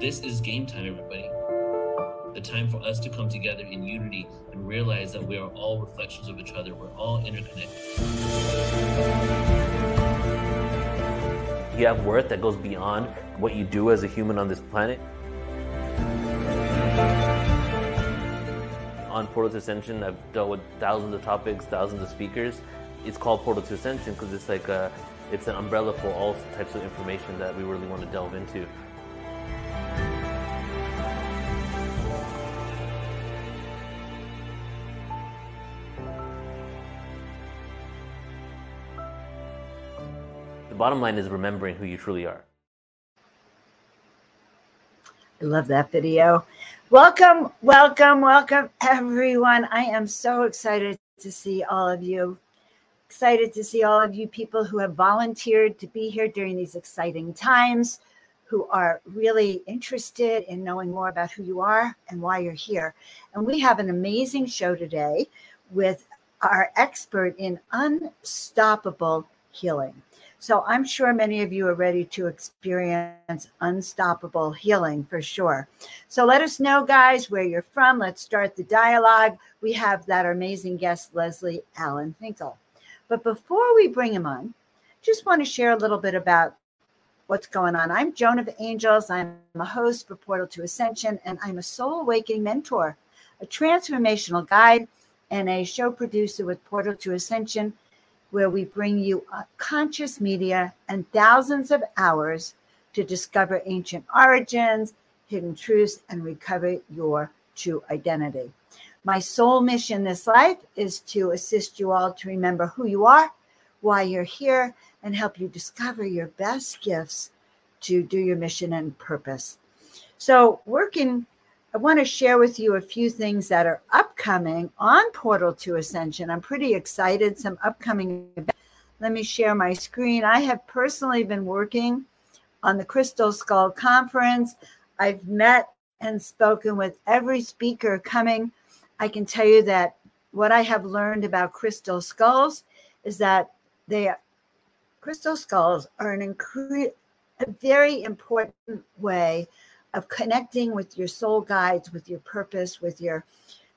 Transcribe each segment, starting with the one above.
This is game time, everybody. The time for us to come together in unity and realize that we are all reflections of each other. We're all interconnected. You have worth that goes beyond what you do as a human on this planet. On Portal to Ascension, I've dealt with thousands of topics, thousands of speakers. It's called Portal to Ascension because it's like a, it's an umbrella for all types of information that we really want to delve into. Bottom line is remembering who you truly are. I love that video. Welcome, welcome, welcome, everyone. I am so excited to see all of you. Excited to see all of you people who have volunteered to be here during these exciting times, who are really interested in knowing more about who you are and why you're here. And we have an amazing show today with our expert in unstoppable healing. So I'm sure many of you are ready to experience unstoppable healing for sure. So let us know, guys, where you're from. Let's start the dialogue. We have that amazing guest, Leslie Allen Finkel. But before we bring him on, just want to share a little bit about what's going on. I'm Joan of Angels. I'm a host for Portal to Ascension, and I'm a soul awakening mentor, a transformational guide, and a show producer with Portal to Ascension where we bring you conscious media and thousands of hours to discover ancient origins, hidden truths, and recover your true identity. My sole mission this life is to assist you all to remember who you are, why you're here, and help you discover your best gifts to do your mission and purpose. So, working I want to share with you a few things that are upcoming on Portal to Ascension. I'm pretty excited. Some upcoming events. Let me share my screen. I have personally been working on the Crystal Skull Conference. I've met and spoken with every speaker coming. I can tell you that what I have learned about crystal skulls is that they crystal skulls are an incre- a very important way of connecting with your soul guides, with your purpose, with your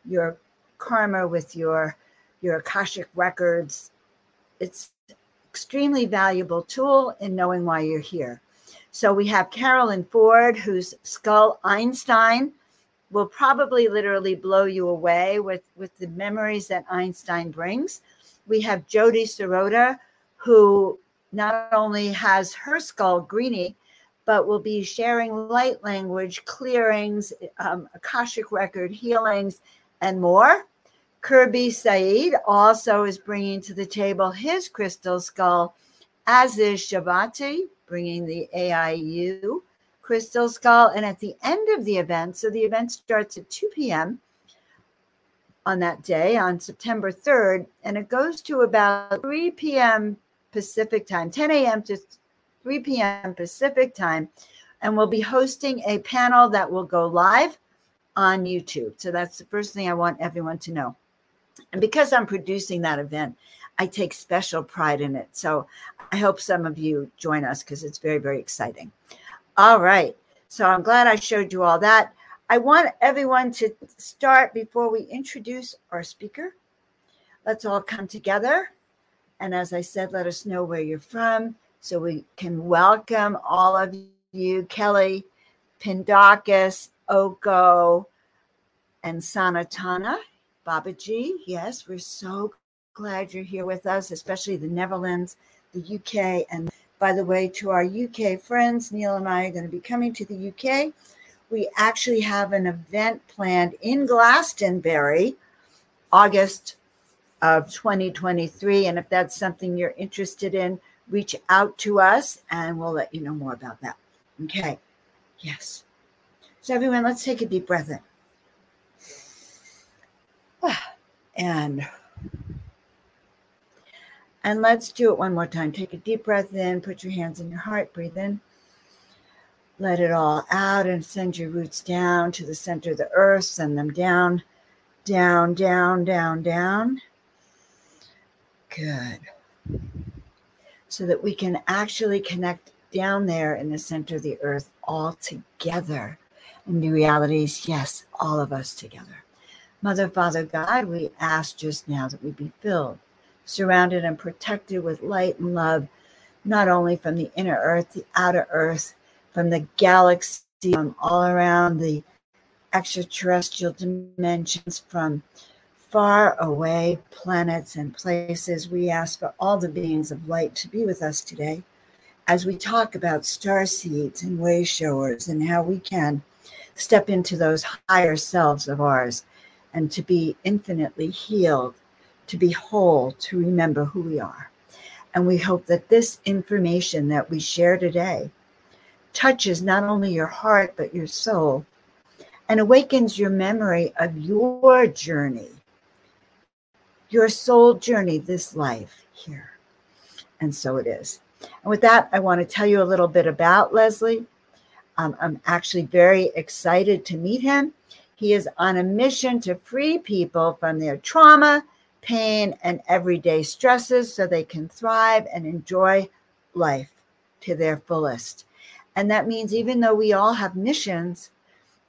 your karma, with your your akashic records. It's extremely valuable tool in knowing why you're here. So we have Carolyn Ford, whose skull Einstein will probably literally blow you away with, with the memories that Einstein brings. We have Jody Sirota, who not only has her skull greeny, but we'll be sharing light language, clearings, um, Akashic record healings, and more. Kirby Said also is bringing to the table his crystal skull, as is Shavati, bringing the AIU crystal skull. And at the end of the event, so the event starts at 2 p.m. on that day, on September 3rd, and it goes to about 3 p.m. Pacific time, 10 a.m. to 3 p.m. Pacific time. And we'll be hosting a panel that will go live on YouTube. So that's the first thing I want everyone to know. And because I'm producing that event, I take special pride in it. So I hope some of you join us because it's very, very exciting. All right. So I'm glad I showed you all that. I want everyone to start before we introduce our speaker. Let's all come together. And as I said, let us know where you're from so we can welcome all of you, Kelly, Pindakis, Oko, and Sanatana. Babaji, yes, we're so glad you're here with us, especially the Netherlands, the UK. And by the way, to our UK friends, Neil and I are going to be coming to the UK. We actually have an event planned in Glastonbury, August of 2023. And if that's something you're interested in, reach out to us and we'll let you know more about that. Okay. Yes. So, everyone, let's take a deep breath in. And and let's do it one more time. Take a deep breath in, put your hands in your heart, breathe in. Let it all out and send your roots down to the center of the earth. Send them down, down, down, down, down. Good so that we can actually connect down there in the center of the earth all together. And the reality is, yes, all of us together. Mother, Father, God, we ask just now that we be filled, surrounded, and protected with light and love, not only from the inner earth, the outer earth, from the galaxy, from all around the extraterrestrial dimensions, from far away planets and places. We ask for all the beings of light to be with us today as we talk about star seeds and way showers and how we can step into those higher selves of ours and to be infinitely healed, to be whole, to remember who we are. And we hope that this information that we share today touches not only your heart, but your soul and awakens your memory of your journey, your soul journey, this life here. And so it is. And with that, I want to tell you a little bit about Leslie. Um, I'm actually very excited to meet him. He is on a mission to free people from their trauma, pain, and everyday stresses so they can thrive and enjoy life to their fullest. And that means even though we all have missions,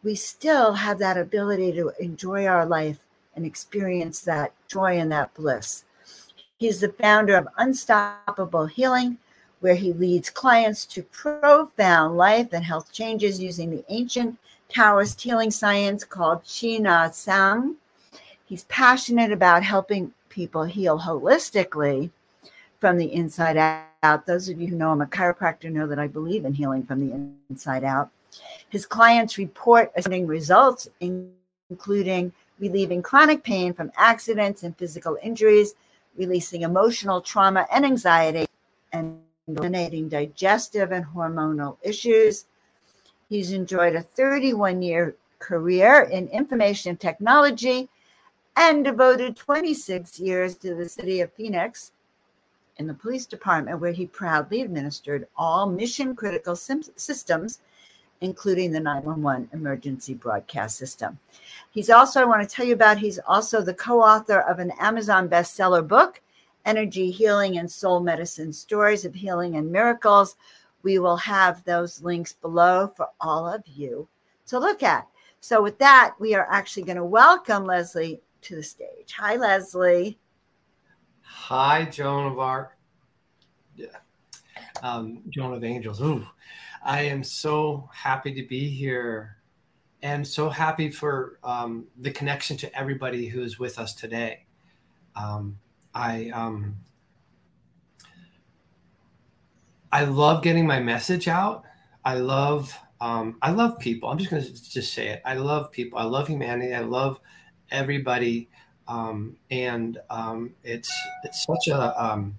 we still have that ability to enjoy our life and experience that joy and that bliss. He's the founder of Unstoppable Healing, where he leads clients to profound life and health changes using the ancient Taoist healing science called Qi Na ah Sang. He's passionate about helping people heal holistically from the inside out. Those of you who know I'm a chiropractor know that I believe in healing from the inside out. His clients report astounding results, including relieving chronic pain from accidents and physical injuries, releasing emotional trauma and anxiety, and eliminating digestive and hormonal issues. He's enjoyed a 31 year career in information technology and devoted 26 years to the city of Phoenix in the police department, where he proudly administered all mission critical systems, including the 911 emergency broadcast system. He's also, I want to tell you about, he's also the co author of an Amazon bestseller book energy healing and soul medicine stories of healing and miracles. We will have those links below for all of you to look at. So, with that, we are actually going to welcome Leslie to the stage. Hi, Leslie. Hi, Joan of Arc. Yeah. Um, Joan of Angels. Ooh, I am so happy to be here and so happy for um, the connection to everybody who is with us today. Um, I um, I love getting my message out. I love um, I love people. I'm just going to just say it. I love people. I love humanity. I love everybody, um, and um, it's it's such a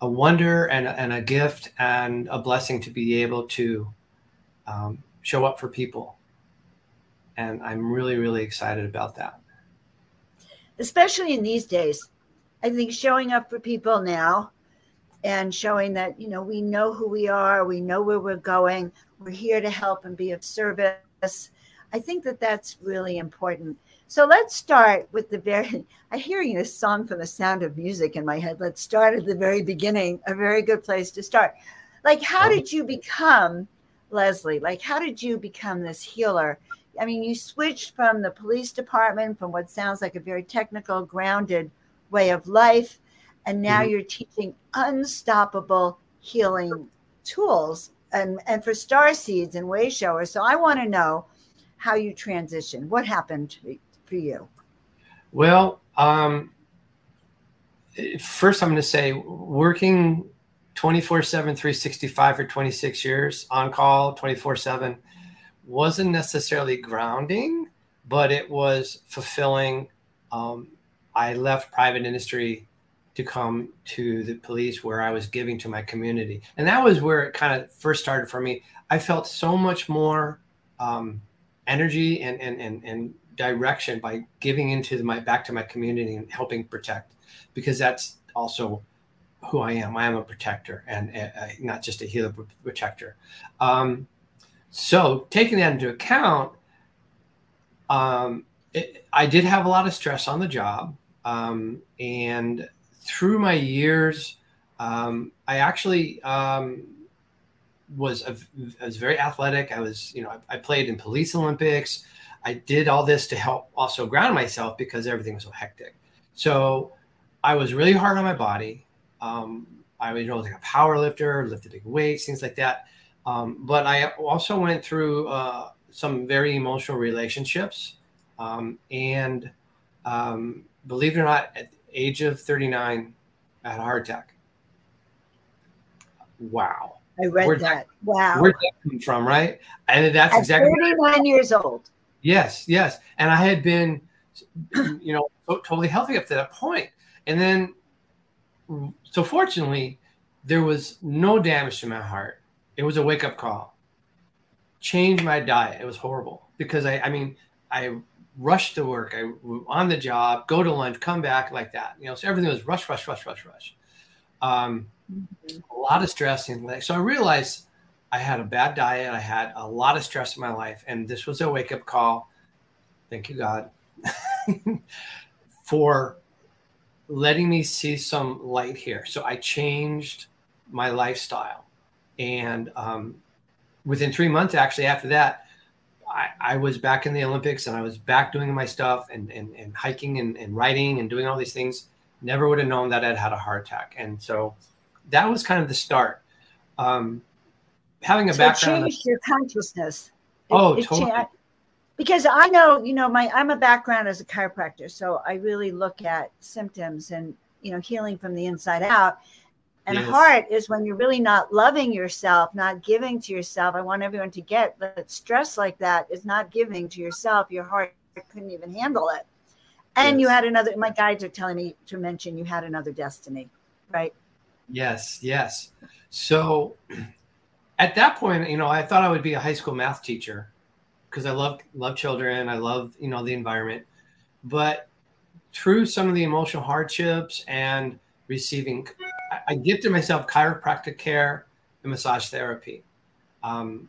a wonder and, and a gift and a blessing to be able to um, show up for people. And I'm really really excited about that. Especially in these days, I think showing up for people now and showing that, you know, we know who we are, we know where we're going, we're here to help and be of service. I think that that's really important. So let's start with the very, I'm hearing this song from the sound of music in my head. Let's start at the very beginning, a very good place to start. Like, how did you become Leslie? Like, how did you become this healer? I mean, you switched from the police department from what sounds like a very technical, grounded way of life. And now mm-hmm. you're teaching unstoppable healing tools and, and for star seeds and way showers. So I want to know how you transitioned. What happened for you? Well, um, first I'm going to say working 24 7, 365 for 26 years on call 24 7 wasn't necessarily grounding, but it was fulfilling. Um, I left private industry to come to the police where I was giving to my community. And that was where it kind of first started for me. I felt so much more um, energy and, and, and, and direction by giving into my back to my community and helping protect because that's also who I am. I am a protector and a, a, not just a healer protector. Um, so taking that into account, um, it, I did have a lot of stress on the job. Um, and through my years, um, I actually um, was a, I was very athletic. I was, you know, I, I, played in police Olympics. I did all this to help also ground myself because everything was so hectic. So I was really hard on my body. Um, I was, you know, like a power lifter, lifted big weights, things like that. Um, but I also went through uh, some very emotional relationships. Um, and um, believe it or not, at the age of 39, I had a heart attack. Wow. I read where that. Wow. Where'd that come from, right? And that's At exactly 39 years old. Yes, yes. And I had been, you know, totally healthy up to that point. And then, so fortunately, there was no damage to my heart. It was a wake up call. Change my diet. It was horrible because I, I mean, I rushed to work. I on the job, go to lunch, come back like that. You know, so everything was rush, rush, rush, rush, rush. Um, a lot of stress and like, so I realized I had a bad diet. I had a lot of stress in my life, and this was a wake up call. Thank you, God, for letting me see some light here. So I changed my lifestyle, and um, within three months, actually, after that, I, I, was back in the Olympics and I was back doing my stuff and and, and hiking and, and writing and doing all these things. Never would have known that I'd had a heart attack, and so that was kind of the start. Um, having a so background, it changed your consciousness. It, oh, it totally. Because I know, you know, my I'm a background as a chiropractor, so I really look at symptoms and you know healing from the inside out. And yes. heart is when you're really not loving yourself, not giving to yourself. I want everyone to get that stress like that is not giving to yourself. Your heart couldn't even handle it. And yes. you had another, my guides are telling me to mention you had another destiny, right? Yes, yes. So at that point, you know, I thought I would be a high school math teacher because I love love children, I love you know the environment, but through some of the emotional hardships and receiving, I, gifted myself chiropractic care and massage therapy, um,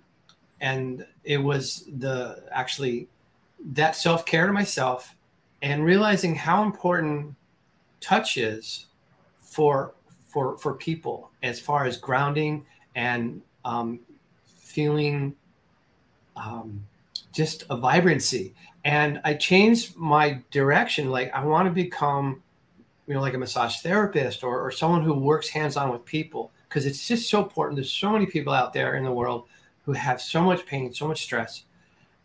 and it was the actually that self care to myself and realizing how important touch is for for for people as far as grounding and um, feeling um, just a vibrancy. And I changed my direction. Like I want to become, you know, like a massage therapist or, or someone who works hands on with people because it's just so important. There's so many people out there in the world who have so much pain, so much stress.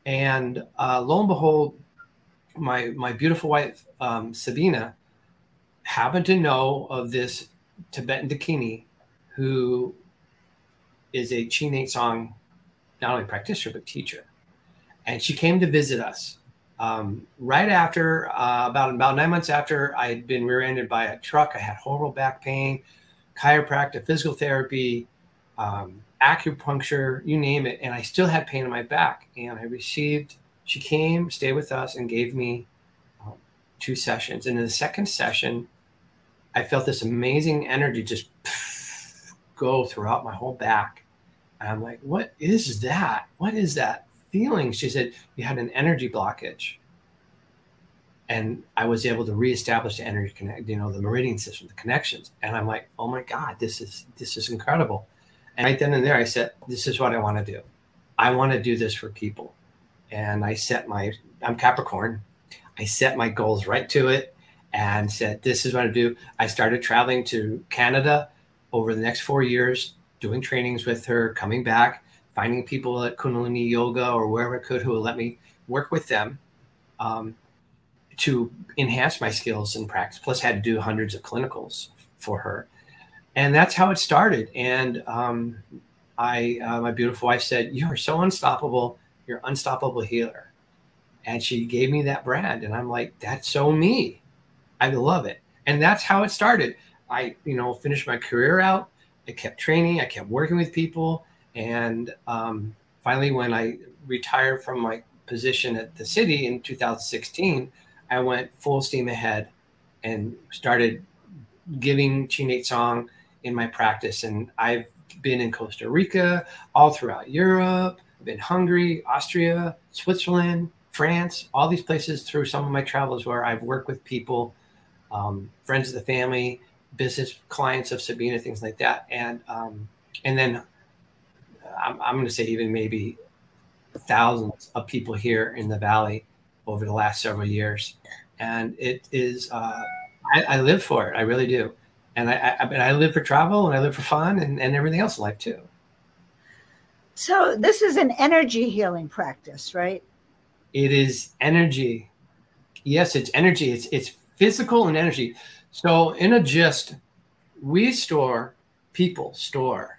And uh, lo and behold, my my beautiful wife um, Sabina happened to know of this Tibetan Dakini who is a Chin Song not only practitioner but teacher, and she came to visit us um, right after uh, about about nine months after I had been rear-ended by a truck. I had horrible back pain, chiropractic, physical therapy, um, acupuncture, you name it, and I still had pain in my back. And I received. She came, stayed with us, and gave me um, two sessions. And in the second session, I felt this amazing energy just go throughout my whole back. And I'm like, what is that? What is that feeling? She said, you had an energy blockage. And I was able to reestablish the energy connect, you know, the meridian system, the connections. And I'm like, oh my God, this is this is incredible. And right then and there, I said, this is what I want to do. I want to do this for people. And I set my, I'm Capricorn. I set my goals right to it and said, This is what I do. I started traveling to Canada over the next four years, doing trainings with her, coming back, finding people at Kundalini Yoga or wherever I could who would let me work with them um, to enhance my skills and practice. Plus, I had to do hundreds of clinicals for her. And that's how it started. And um, I, uh, my beautiful wife said, You are so unstoppable. You're unstoppable healer. And she gave me that brand. And I'm like, That's so me I love it. And that's how it started. I, you know, finished my career out. I kept training. I kept working with people. And um, finally, when I retired from my position at the city in 2016, I went full steam ahead and started giving Chin Song in my practice. And I've been in Costa Rica, all throughout Europe, I've been Hungary, Austria, Switzerland, France, all these places through some of my travels where I've worked with people um, friends of the family, business clients of Sabina, things like that. And um, and then I'm, I'm going to say even maybe thousands of people here in the valley over the last several years, and it is uh, I, I, live for it. I really do, and I, I, I live for travel and I live for fun and, and everything else in life too. So this is an energy healing practice, right? It is energy. Yes, it's energy. It's it's physical and energy. So in a gist, we store people store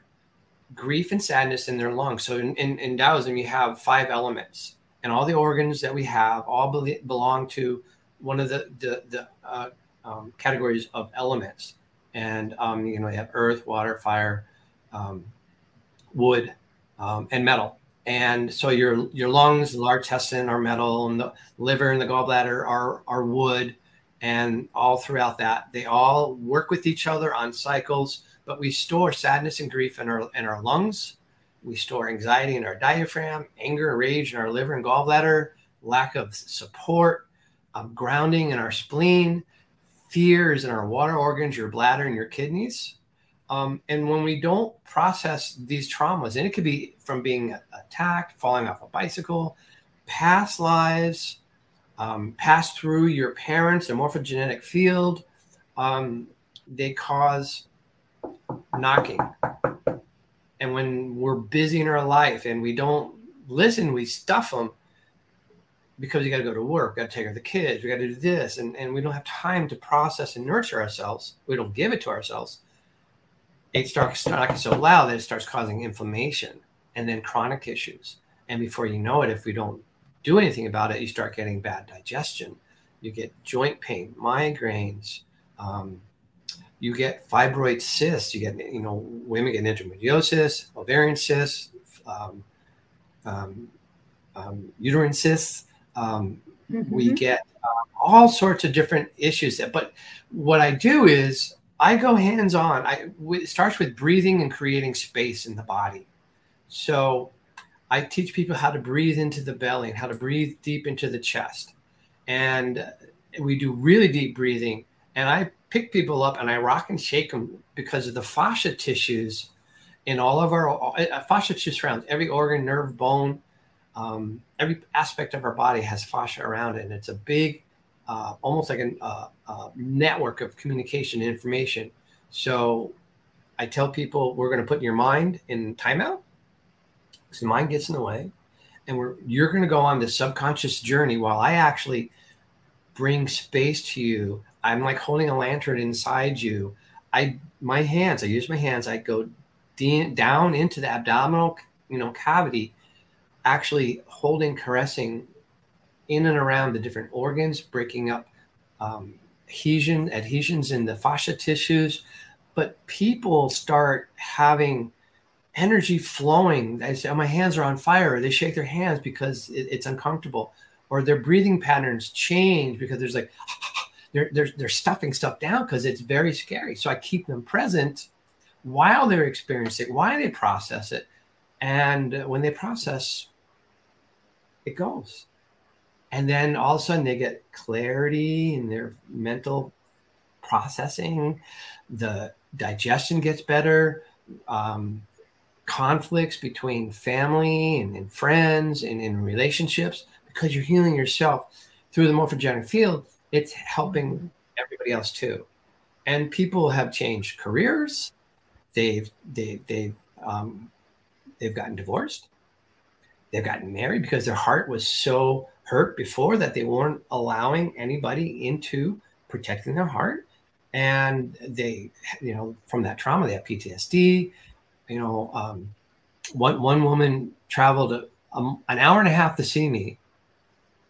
grief and sadness in their lungs. So in, in, in Taoism, you have five elements, and all the organs that we have all be, belong to one of the the, the uh, um, categories of elements. And um, you know, you have earth, water, fire, um, wood, um, and metal. And so your your lungs, the large intestine are metal, and the liver and the gallbladder are are wood, and all throughout that, they all work with each other on cycles but we store sadness and grief in our in our lungs. We store anxiety in our diaphragm, anger and rage in our liver and gallbladder, lack of support, um, grounding in our spleen, fears in our water organs, your bladder and your kidneys. Um, and when we don't process these traumas, and it could be from being attacked, falling off a bicycle, past lives, um, pass through your parents, the morphogenetic field, um, they cause knocking. And when we're busy in our life and we don't listen, we stuff them because we got to go to work, got to take care of the kids, we got to do this, and, and we don't have time to process and nurture ourselves. We don't give it to ourselves. It starts knocking so loud that it starts causing inflammation and then chronic issues. And before you know it, if we don't do anything about it, you start getting bad digestion. You get joint pain, migraines, um, you get fibroid cysts. You get, you know, women get endometriosis, ovarian cysts, um, um, um, uterine cysts. Um, mm-hmm. We get uh, all sorts of different issues. That, But what I do is I go hands on. I it starts with breathing and creating space in the body. So I teach people how to breathe into the belly and how to breathe deep into the chest. And we do really deep breathing. And I pick people up and I rock and shake them because of the fascia tissues in all of our uh, fascia tissue around every organ, nerve, bone, um, every aspect of our body has fascia around it, and it's a big, uh, almost like a uh, uh, network of communication and information. So, I tell people we're going to put your mind in timeout because the mind gets in the way, and we're you're going to go on this subconscious journey while I actually bring space to you I'm like holding a lantern inside you. I my hands, I use my hands, I go de- down into the abdominal, you know, cavity, actually holding, caressing in and around the different organs, breaking up um, adhesion, adhesions in the fascia tissues. But people start having energy flowing. I say, oh, my hands are on fire. They shake their hands because it, it's uncomfortable. Or their breathing patterns change because there's like they're they're, they're stuffing stuff down because it's very scary. So I keep them present while they're experiencing it, while they process it, and when they process, it goes. And then all of a sudden they get clarity in their mental processing. The digestion gets better. Um, conflicts between family and, and friends and in relationships because you're healing yourself through the morphogenic field it's helping everybody else too. And people have changed careers. They've they they've um, they've gotten divorced. They've gotten married because their heart was so hurt before that they weren't allowing anybody into protecting their heart. And they, you know, from that trauma, they have PTSD. You know, um, one one woman traveled a, um, an hour and a half to see me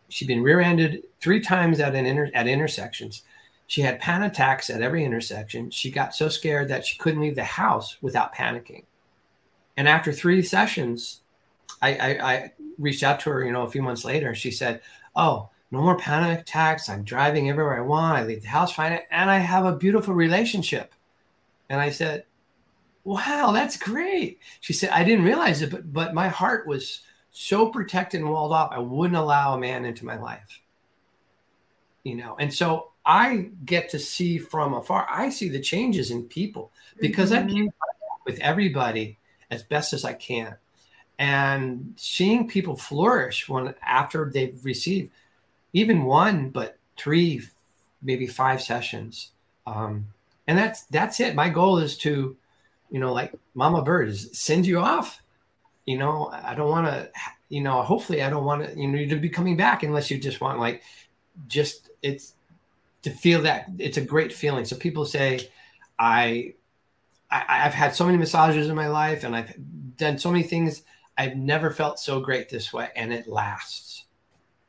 She'd been rear-ended three times at an inter- at intersections. She had panic attacks at every intersection. She got so scared that she couldn't leave the house without panicking. And after three sessions, I, I, I reached out to her, you know, a few months later. She said, "Oh, no more panic attacks. I'm driving everywhere I want. I leave the house fine, and I have a beautiful relationship." And I said, "Wow, that's great." She said, "I didn't realize it, but but my heart was so protected and walled off, I wouldn't allow a man into my life. You know, and so I get to see from afar. I see the changes in people because mm-hmm. I with everybody as best as I can. and seeing people flourish when after they've received even one, but three, maybe five sessions. Um, and that's that's it. My goal is to, you know, like Mama Bird is send you off. You know, I don't want to, you know, hopefully I don't want to, you know, to be coming back unless you just want like, just it's to feel that it's a great feeling. So people say, I, I I've had so many massages in my life and I've done so many things. I've never felt so great this way, and it lasts.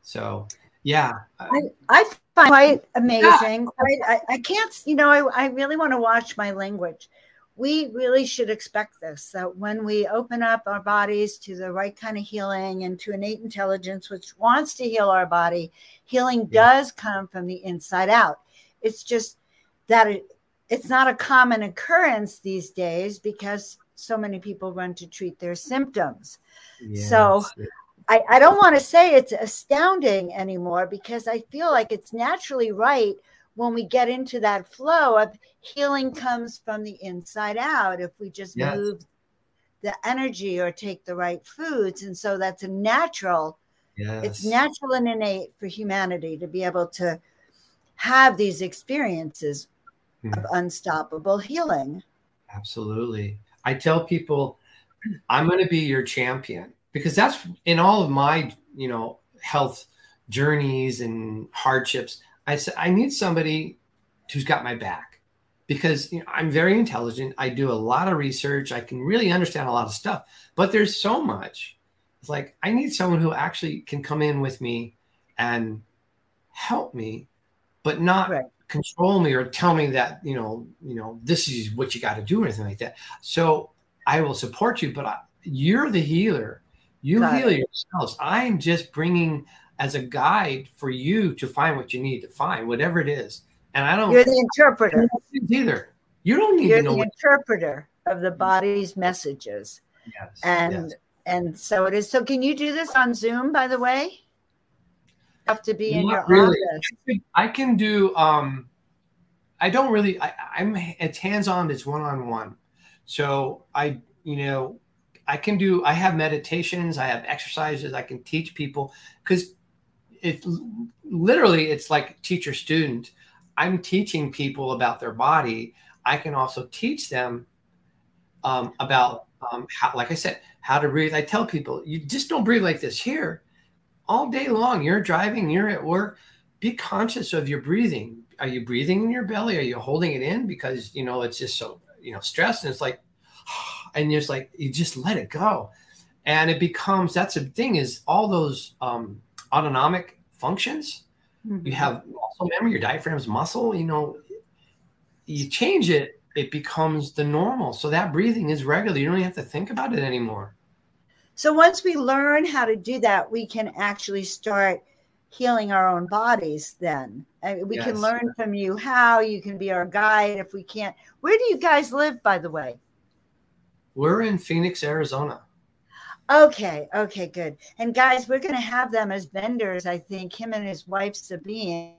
So yeah, I, I find quite amazing. Yeah. I, I can't, you know, I, I really want to watch my language. We really should expect this that when we open up our bodies to the right kind of healing and to innate intelligence, which wants to heal our body, healing yeah. does come from the inside out. It's just that it, it's not a common occurrence these days because so many people run to treat their symptoms. Yes. So I, I don't want to say it's astounding anymore because I feel like it's naturally right when we get into that flow of healing comes from the inside out if we just yes. move the energy or take the right foods. And so that's a natural, yes. it's natural and innate for humanity to be able to have these experiences mm. of unstoppable healing. Absolutely. I tell people, I'm going to be your champion because that's in all of my you know health journeys and hardships i said i need somebody who's got my back because you know, i'm very intelligent i do a lot of research i can really understand a lot of stuff but there's so much it's like i need someone who actually can come in with me and help me but not right. control me or tell me that you know you know this is what you got to do or anything like that so i will support you but I, you're the healer you Got heal it. yourselves. I'm just bringing as a guide for you to find what you need to find, whatever it is. And I don't. You're the interpreter. Either you don't need You're to know. the interpreter of the body's messages. Yes. And yes. and so it is. So can you do this on Zoom? By the way, have to be Not in your really. office. I can do. Um, I don't really. I, I'm it's hands on. It's one on one. So I, you know, I can do, I have meditations, I have exercises, I can teach people because it literally it's like teacher student. I'm teaching people about their body. I can also teach them um, about um, how, like I said, how to breathe. I tell people, you just don't breathe like this here all day long. You're driving, you're at work. Be conscious of your breathing. Are you breathing in your belly? Are you holding it in because you know it's just so you know stressed? And it's like and just like you just let it go and it becomes that's the thing is all those um, autonomic functions. Mm-hmm. you have muscle memory your diaphragm's muscle you know you change it it becomes the normal. So that breathing is regular. You don't even have to think about it anymore. So once we learn how to do that we can actually start healing our own bodies then. We yes. can learn from you how you can be our guide if we can't. Where do you guys live by the way? We're in Phoenix, Arizona. Okay, okay, good. And guys, we're going to have them as vendors. I think him and his wife Sabine.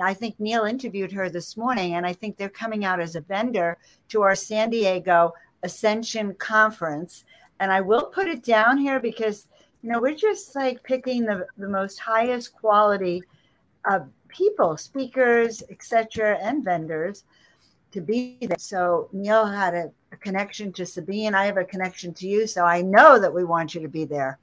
I think Neil interviewed her this morning, and I think they're coming out as a vendor to our San Diego Ascension Conference. And I will put it down here because you know we're just like picking the, the most highest quality of people, speakers, etc., and vendors to be there. So Neil had a, a, connection to Sabine. I have a connection to you. So I know that we want you to be there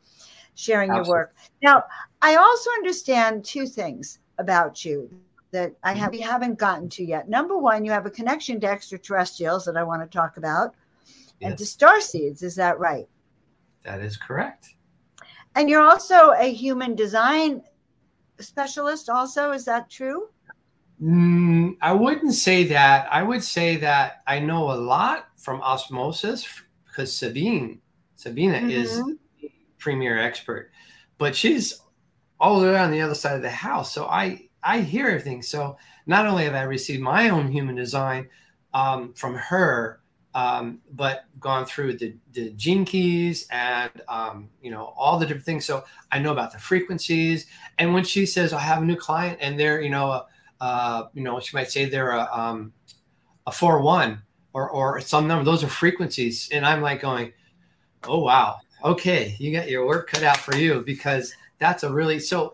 sharing Absolutely. your work. Now, I also understand two things about you that I mm-hmm. have we haven't gotten to yet. Number one, you have a connection to extraterrestrials that I want to talk about yes. and to star seeds. Is that right? That is correct. And you're also a human design specialist, also. Is that true? Mm, I wouldn't say that. I would say that I know a lot from osmosis because Sabine, Sabina mm-hmm. is premier expert, but she's all the way on the other side of the house. So I I hear everything. So not only have I received my own human design um, from her, um, but gone through the, the gene keys and um, you know all the different things. So I know about the frequencies. And when she says I have a new client and they're you know uh, you know, she might say they're a, um, a four one or, or some number. Those are frequencies. And I'm like going, oh, wow. okay, you got your work cut out for you because that's a really so.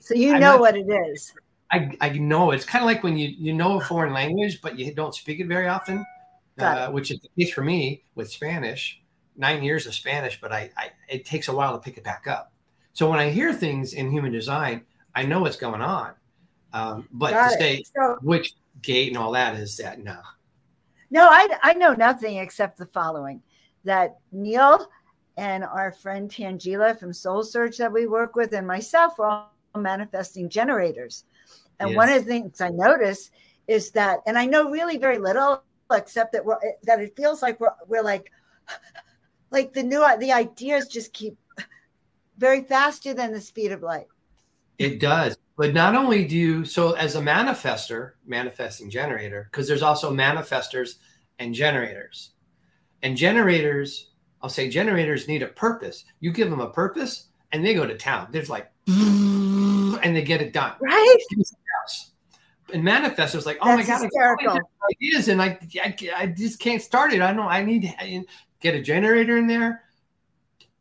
So you know what it is. I, I know it's kind of like when you you know a foreign language but you don't speak it very often, uh, which is the case for me with Spanish. Nine years of Spanish, but I, I it takes a while to pick it back up. So when I hear things in human design, I know what's going on. Um, but Got to say so, which gate and all that is that no. No, I I know nothing except the following: that Neil and our friend Tangela from Soul Search that we work with, and myself are all manifesting generators. And yes. one of the things I notice is that, and I know really very little, except that we're that it feels like we're we're like like the new the ideas just keep very faster than the speed of light. It does. But not only do you so as a manifester, manifesting generator, because there's also manifestors and generators. And generators I'll say generators need a purpose. You give them a purpose and they go to town. There's like, and they get it done. Right. And manifestors like, oh That's my God, ideas and I, I, I just can't start it. I know I need to get a generator in there.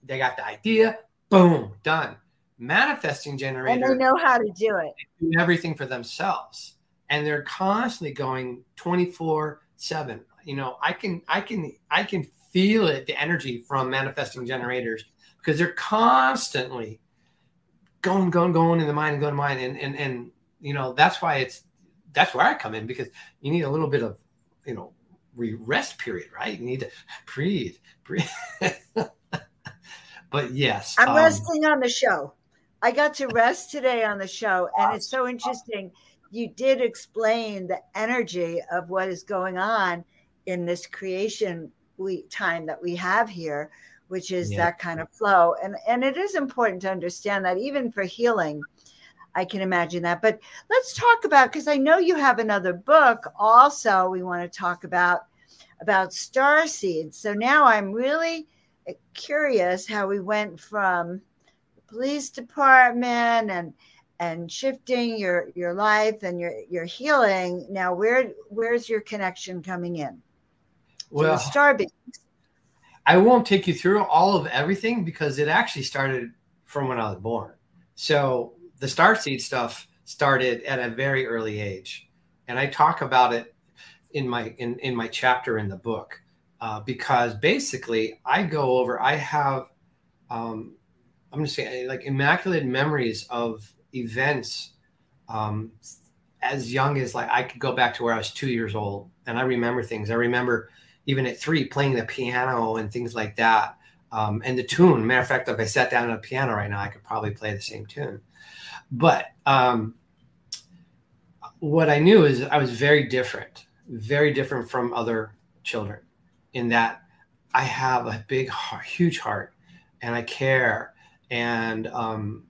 They got the idea. Boom, done. Manifesting generator. And they know how to do it. do everything for themselves. And they're constantly going 24 7. You know, I can, I can, I can feel it, the energy from manifesting generators, because they're constantly going, going, going in the mind and going to mind. And, and, and, you know, that's why it's, that's where I come in because you need a little bit of, you know, rest period, right? You need to breathe, breathe. but yes. I'm um, resting on the show. I got to rest today on the show. And it's so interesting. You did explain the energy of what is going on in this creation we time that we have here which is yeah. that kind of flow and and it is important to understand that even for healing i can imagine that but let's talk about because i know you have another book also we want to talk about about star seeds so now i'm really eh, curious how we went from police department and and shifting your your life and your your healing now where where's your connection coming in well, beings. I won't take you through all of everything because it actually started from when I was born. So the star seed stuff started at a very early age, and I talk about it in my in in my chapter in the book uh, because basically I go over. I have um, I'm going to say like immaculate memories of events um, as young as like I could go back to where I was two years old, and I remember things. I remember even at three, playing the piano and things like that. Um, and the tune, matter of fact, if I sat down at a piano right now, I could probably play the same tune. But um, what I knew is I was very different, very different from other children in that I have a big, huge heart and I care. And um,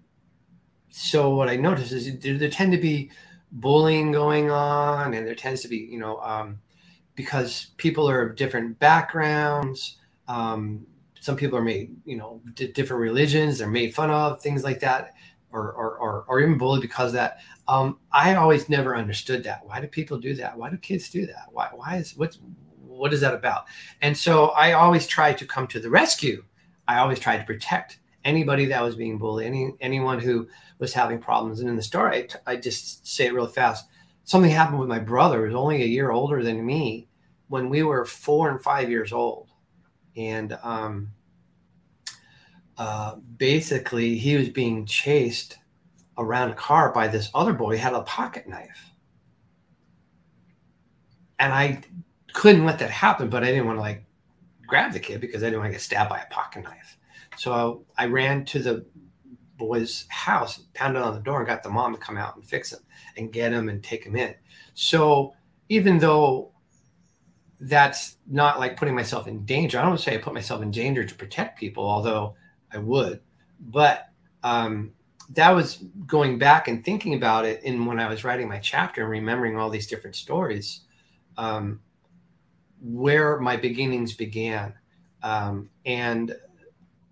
so what I notice is there, there, tend to be bullying going on and there tends to be, you know, um, because people are of different backgrounds. Um, some people are made, you know, d- different religions. They're made fun of, things like that, or or or, or even bullied because that. Um, I always never understood that. Why do people do that? Why do kids do that? Why why is what's what is that about? And so I always try to come to the rescue. I always try to protect anybody that was being bullied, any anyone who was having problems. And in the story, I, I just say it real fast. Something happened with my brother, who was only a year older than me, when we were four and five years old. And um, uh, basically, he was being chased around a car by this other boy who had a pocket knife. And I couldn't let that happen, but I didn't want to like grab the kid because I didn't want to get stabbed by a pocket knife. So I ran to the boy's house, pounded on the door, and got the mom to come out and fix him and get him and take him in. So even though that's not like putting myself in danger. I don't say I put myself in danger to protect people, although I would. But um, that was going back and thinking about it in when I was writing my chapter and remembering all these different stories, um, where my beginnings began. Um, and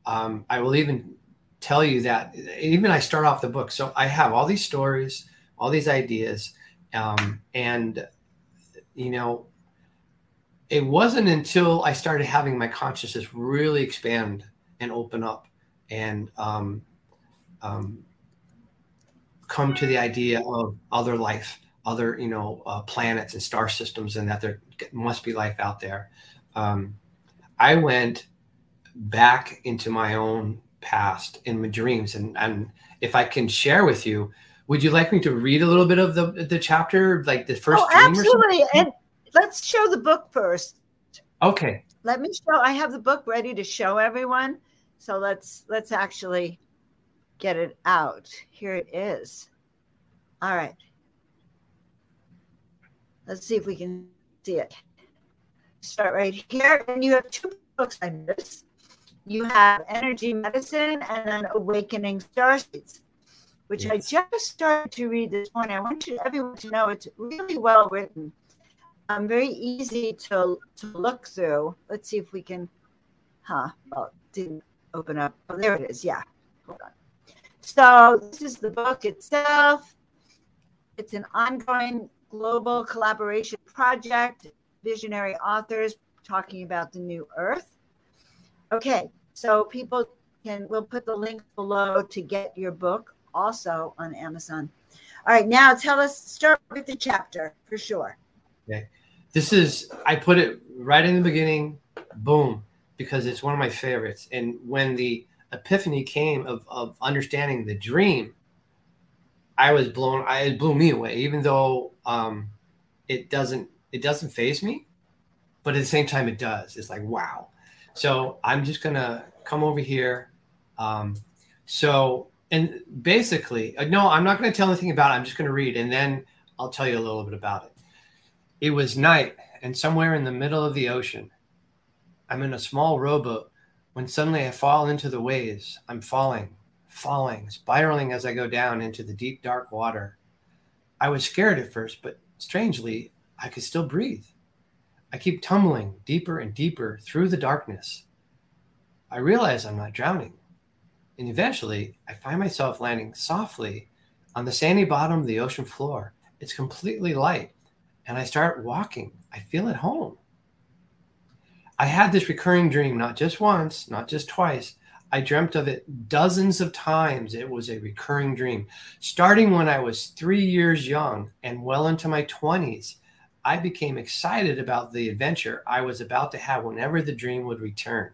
um, I will even tell you that even I start off the book. So I have all these stories, all these ideas, um, and you know it wasn't until I started having my consciousness really expand and open up and um, um, come to the idea of other life, other you know uh, planets and star systems, and that there must be life out there. Um, I went back into my own past in my dreams, and and if I can share with you, would you like me to read a little bit of the the chapter, like the first? Oh, absolutely. And let's show the book first. Okay. Let me show. I have the book ready to show everyone. So let's let's actually get it out. Here it is. All right. Let's see if we can see it. Start right here. And you have two books on this. You have Energy Medicine and then Awakening Starseeds, which yes. I just started to read this morning. I want you everyone to know it's really well written. Um, very easy to to look through. Let's see if we can huh. Well, didn't open up. Oh, there it is. Yeah. Hold on. So this is the book itself. It's an ongoing global collaboration project, visionary authors talking about the new earth. Okay, so people can, we'll put the link below to get your book also on Amazon. All right, now tell us, start with the chapter for sure. Okay. This is, I put it right in the beginning, boom, because it's one of my favorites. And when the epiphany came of, of understanding the dream, I was blown. I it blew me away, even though um, it doesn't it doesn't faze me, but at the same time it does. It's like wow. So I'm just gonna come over here. Um, so and basically, uh, no, I'm not gonna tell anything about it. I'm just gonna read, and then I'll tell you a little bit about it. It was night, and somewhere in the middle of the ocean, I'm in a small rowboat when suddenly I fall into the waves. I'm falling, falling, spiraling as I go down into the deep, dark water. I was scared at first, but strangely, I could still breathe. I keep tumbling deeper and deeper through the darkness. I realize I'm not drowning. And eventually, I find myself landing softly on the sandy bottom of the ocean floor. It's completely light, and I start walking. I feel at home. I had this recurring dream, not just once, not just twice, I dreamt of it dozens of times. It was a recurring dream. Starting when I was three years young and well into my 20s, I became excited about the adventure I was about to have whenever the dream would return.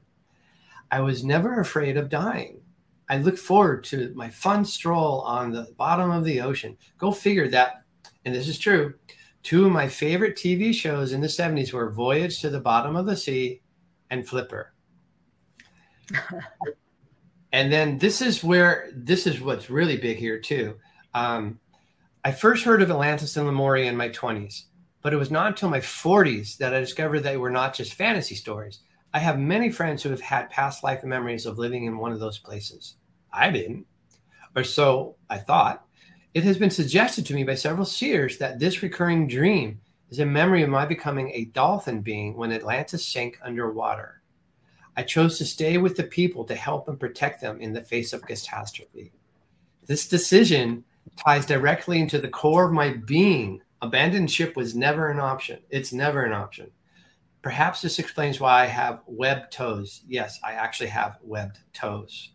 I was never afraid of dying. I looked forward to my fun stroll on the bottom of the ocean. Go figure that, and this is true. Two of my favorite TV shows in the 70s were Voyage to the Bottom of the Sea and Flipper. and then this is where this is what's really big here too. Um, I first heard of Atlantis and Lemuria in my 20s, but it was not until my 40s that I discovered they were not just fantasy stories. I have many friends who have had past life memories of living in one of those places. I didn't, or so I thought. It has been suggested to me by several seers that this recurring dream is a memory of my becoming a dolphin being when Atlantis sank underwater. I chose to stay with the people to help and protect them in the face of catastrophe. This decision ties directly into the core of my being. Abandoned ship was never an option. It's never an option. Perhaps this explains why I have webbed toes. Yes, I actually have webbed toes.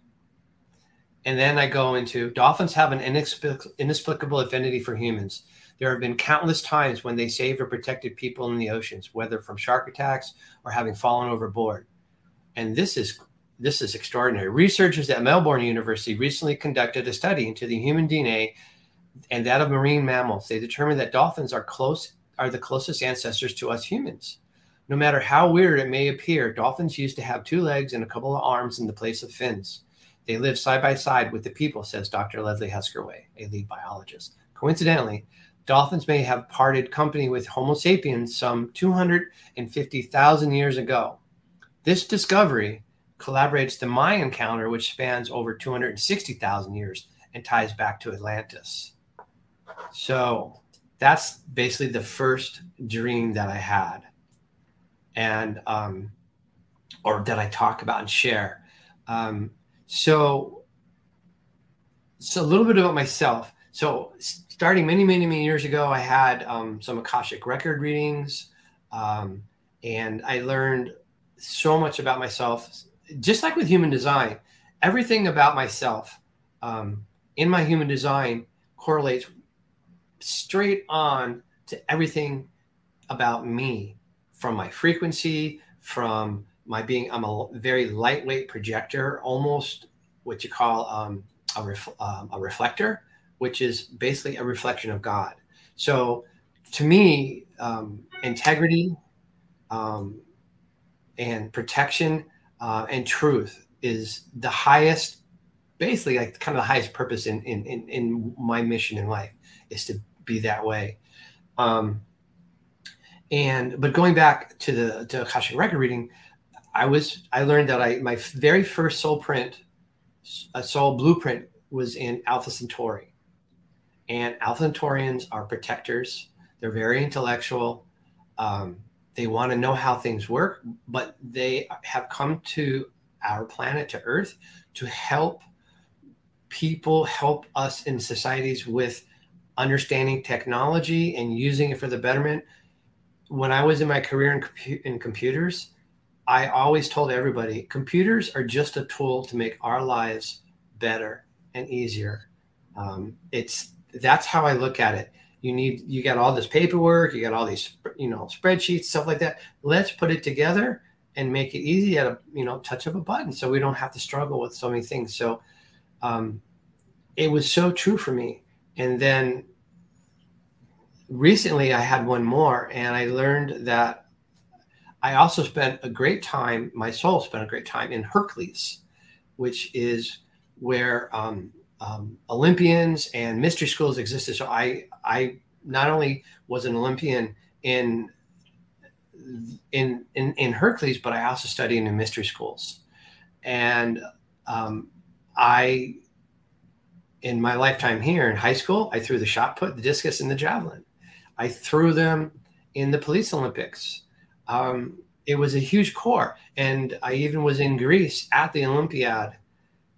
And then I go into dolphins have an inexplic- inexplicable affinity for humans. There have been countless times when they saved or protected people in the oceans, whether from shark attacks or having fallen overboard and this is this is extraordinary. Researchers at Melbourne University recently conducted a study into the human DNA and that of marine mammals. They determined that dolphins are close are the closest ancestors to us humans. No matter how weird it may appear, dolphins used to have two legs and a couple of arms in the place of fins. They live side by side with the people, says Dr. Leslie Huskerway, a lead biologist. Coincidentally, dolphins may have parted company with Homo sapiens some 250,000 years ago. This discovery collaborates the Mayan calendar, which spans over 260,000 years and ties back to Atlantis. So that's basically the first dream that I had, and um, or that I talk about and share. Um, so, so a little bit about myself. So, starting many, many, many years ago, I had um, some Akashic record readings, um, and I learned so much about myself just like with human design, everything about myself um, in my human design correlates straight on to everything about me from my frequency, from my being, I'm a very lightweight projector, almost what you call um, a, ref, um, a reflector, which is basically a reflection of God. So to me, um, integrity um, and protection uh, and truth is the highest, basically like kind of the highest purpose in, in, in, in my mission in life is to be that way. Um, and but going back to the to Akashic record reading, I was I learned that I my very first soul print, a soul blueprint was in Alpha Centauri, and Alpha Centaurians are protectors. They're very intellectual. Um, they want to know how things work, but they have come to our planet to Earth to help people, help us in societies with understanding technology and using it for the betterment. When I was in my career in, compu- in computers, I always told everybody computers are just a tool to make our lives better and easier. Um, it's that's how I look at it. You need you got all this paperwork, you got all these you know spreadsheets, stuff like that. Let's put it together and make it easy at a you know touch of a button, so we don't have to struggle with so many things. So um, it was so true for me. And then recently I had one more, and I learned that I also spent a great time, my soul spent a great time in Hercules, which is where um, um, Olympians and mystery schools existed. So I, I not only was an Olympian in in in, in Hercules, but I also studied in mystery schools, and um, I in my lifetime here in high school, I threw the shot put, the discus, and the javelin. I threw them in the police Olympics. Um, it was a huge core. And I even was in Greece at the Olympiad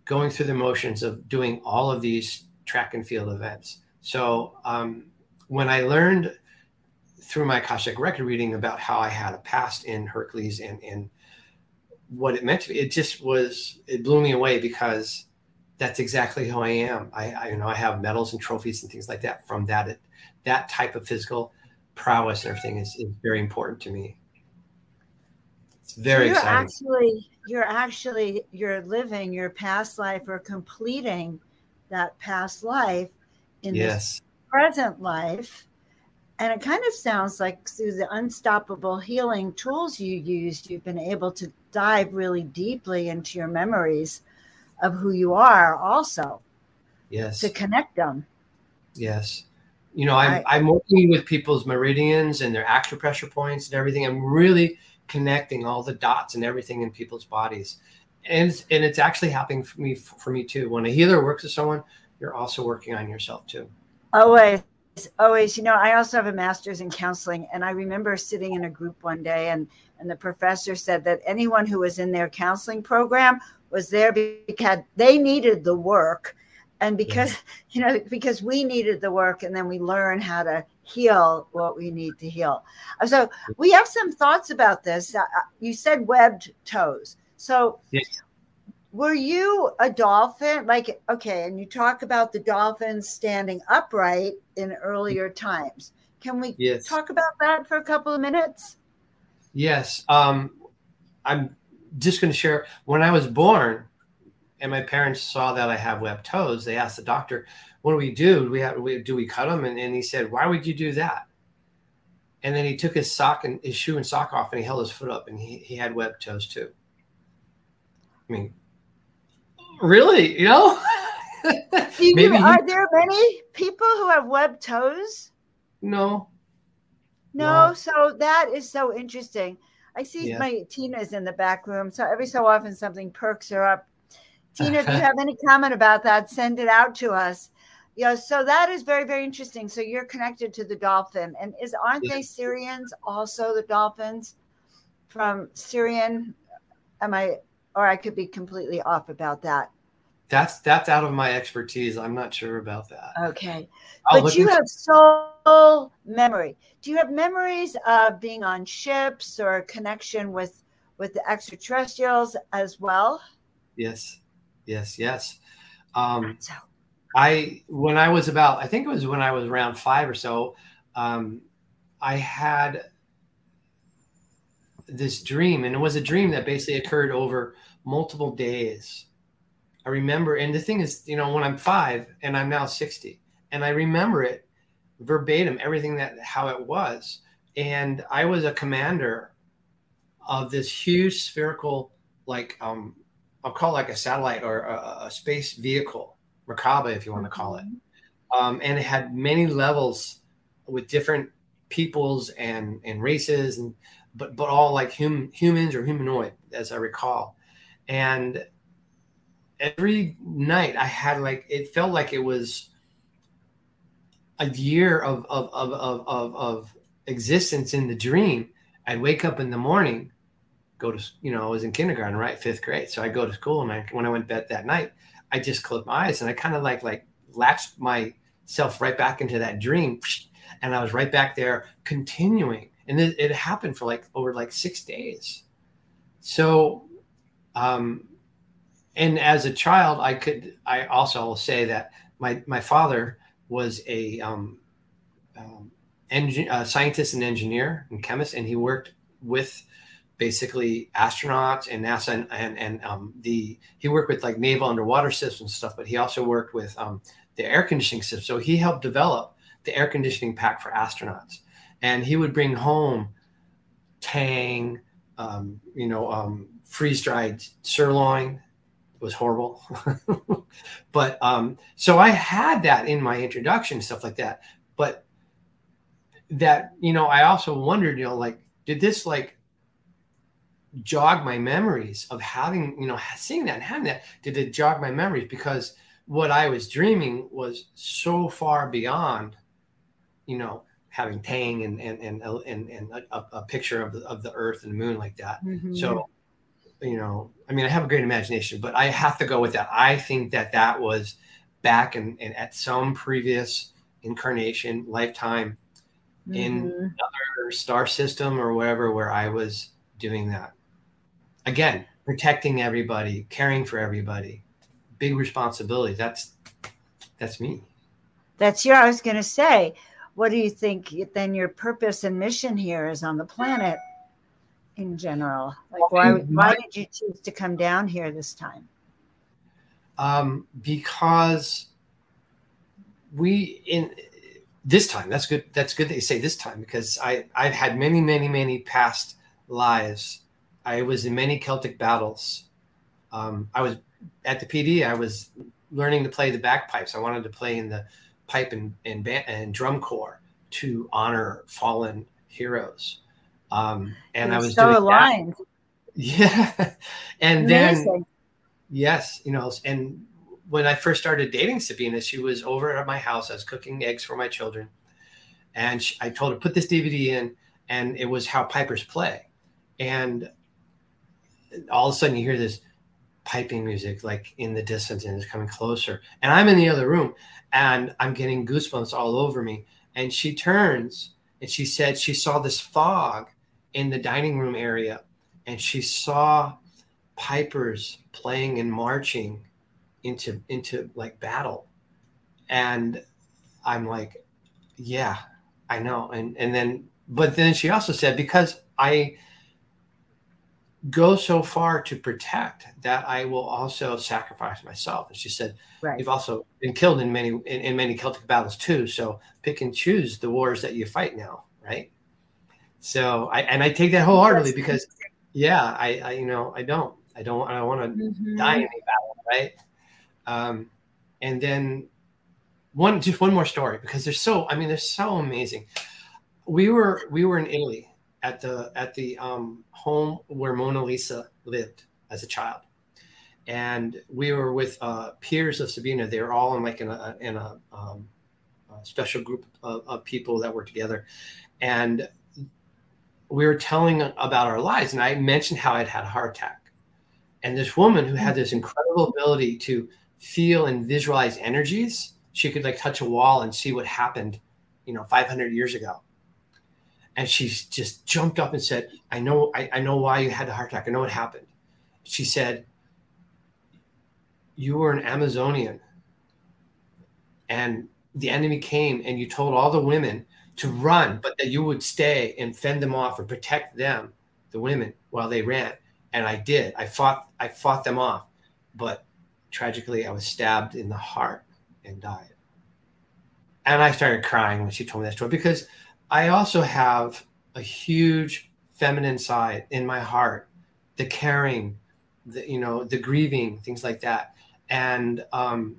going through the motions of doing all of these track and field events. So um, when I learned through my Akashic record reading about how I had a past in Hercules and, and what it meant to me, it just was, it blew me away because that's exactly who I am. I, I, you know I have medals and trophies and things like that from that that type of physical prowess and everything is, is very important to me. It's very you're exciting. Actually, you're actually you're living your past life or completing that past life in yes. this present life. And it kind of sounds like through the unstoppable healing tools you used, you've been able to dive really deeply into your memories of who you are also. Yes. To connect them. Yes. You know, I'm, I, am working with people's meridians and their acupressure points and everything. I'm really connecting all the dots and everything in people's bodies. And, and it's actually happening for me, for me too. When a healer works with someone, you're also working on yourself too. Always, always. You know, I also have a master's in counseling, and I remember sitting in a group one day, and and the professor said that anyone who was in their counseling program was there because they needed the work. And because yes. you know because we needed the work and then we learn how to heal what we need to heal. Uh, so we have some thoughts about this. Uh, uh, you said webbed toes. So yes. were you a dolphin? Like okay and you talk about the dolphins standing upright in earlier times. Can we yes. talk about that for a couple of minutes? Yes um i'm just going to share when I was born and my parents saw that I have webbed toes, they asked the doctor, what do we do? Do we have, do we cut them? And, and he said, why would you do that? And then he took his sock and his shoe and sock off and he held his foot up and he, he had webbed toes too. I mean, really, you know? you, Maybe are he, there many people who have webbed toes? No. No, no. so that is so interesting. I see yeah. my Tina's in the back room. So every so often something perks her up. Tina, if you have any comment about that, send it out to us. Yeah, so that is very, very interesting. So you're connected to the dolphin. And is aren't yeah. they Sirians also the dolphins from Syrian? Am I or I could be completely off about that. That's that's out of my expertise. I'm not sure about that. Okay. I'll but you have soul memory. Do you have memories of being on ships or connection with with the extraterrestrials as well. Yes, yes, yes. Um, So, I when I was about, I think it was when I was around five or so, um, I had this dream, and it was a dream that basically occurred over multiple days. I remember, and the thing is, you know, when I'm five and I'm now 60, and I remember it verbatim, everything that how it was. And I was a commander of this huge spherical, like um, I'll call it like a satellite or a, a space vehicle, Merkaba, if you want to call it. Um, and it had many levels with different peoples and and races, and but but all like hum, humans or humanoid, as I recall. And every night I had like it felt like it was a year of of of of of, of existence in the dream. I'd wake up in the morning, go to you know I was in kindergarten, right, fifth grade. So I go to school, and I, when I went to bed that night, I just closed my eyes and I kind of like like latched myself right back into that dream, and I was right back there continuing. And it, it happened for like over like six days. So, um, and as a child, I could I also say that my my father was a um, um, engin- uh, scientist and engineer and chemist, and he worked with basically astronauts and NASA and and, and um, the he worked with like naval underwater systems stuff, but he also worked with um, the air conditioning system. So he helped develop the air conditioning pack for astronauts, and he would bring home Tang, um, you know, um, freeze dried sirloin. Was horrible, but um, so I had that in my introduction, stuff like that. But that you know, I also wondered, you know, like did this like jog my memories of having, you know, seeing that and having that? Did it jog my memories? Because what I was dreaming was so far beyond, you know, having Tang and and and and, and a, a, picture of the of the Earth and the Moon like that. Mhm. So, you know, I mean, I have a great imagination, but I have to go with that. I think that that was back in, in at some previous incarnation, lifetime in Mhm. or star system or wherever where I was doing that. Again, protecting everybody, caring for everybody, big responsibility. That's that's me. That's your. I was going to say, what do you think? Then your purpose and mission here is on the planet in general. Like, why? Why did you choose to come down here this time? Um, because we in this time that's good that's good that you say this time because i i've had many many many past lives i was in many celtic battles um, i was at the pd i was learning to play the bagpipes i wanted to play in the pipe and and, band, and drum corps to honor fallen heroes um, and i was so doing that. aligned. yeah and then Amazing. Yes, you know, and when I first started dating Sabina, she was over at my house. I was cooking eggs for my children, and she, I told her put this DVD in, and it was how pipers play, and all of a sudden you hear this piping music like in the distance and it's coming closer, and I'm in the other room, and I'm getting goosebumps all over me, and she turns and she said she saw this fog in the dining room area, and she saw pipers playing and marching into into like battle. And i'm like yeah i know. And and then but then she also said because i go so far to protect that i will also sacrifice myself. And she said Right. you've also been killed in many in, in many celtic battles too. So pick and choose the wars that you fight now right so i and i take that wholeheartedly because yeah i i you know i don't i don't i don't want to Mhm. die in a battle, right? Um, and then one, just one more story because they're so. I mean, they're so amazing. We were we were in Italy at the at the um, home where Mona Lisa lived as a child, and we were with uh, peers of Sabina. They were all in like in a in a, um, a special group of, of people that were together, and we were telling about our lives. And I mentioned how I'd had a heart attack and this woman who had mm. this incredible ability to feel and visualize energies she could like touch a wall and see what happened you know 500 years ago And she just jumped up and said, I know, I, I know why you had the heart attack. I know what happened. She said, You were an Amazonian. And the enemy came and you told all the women to run, but that you would stay and fend them off or protect them, the women, while they ran. And I did. I fought I fought them off. But tragically I was stabbed in the heart and died. And I started crying when she told me that story because I also have a huge feminine side in my heart, the caring, the you know, the grieving, things like that. And um,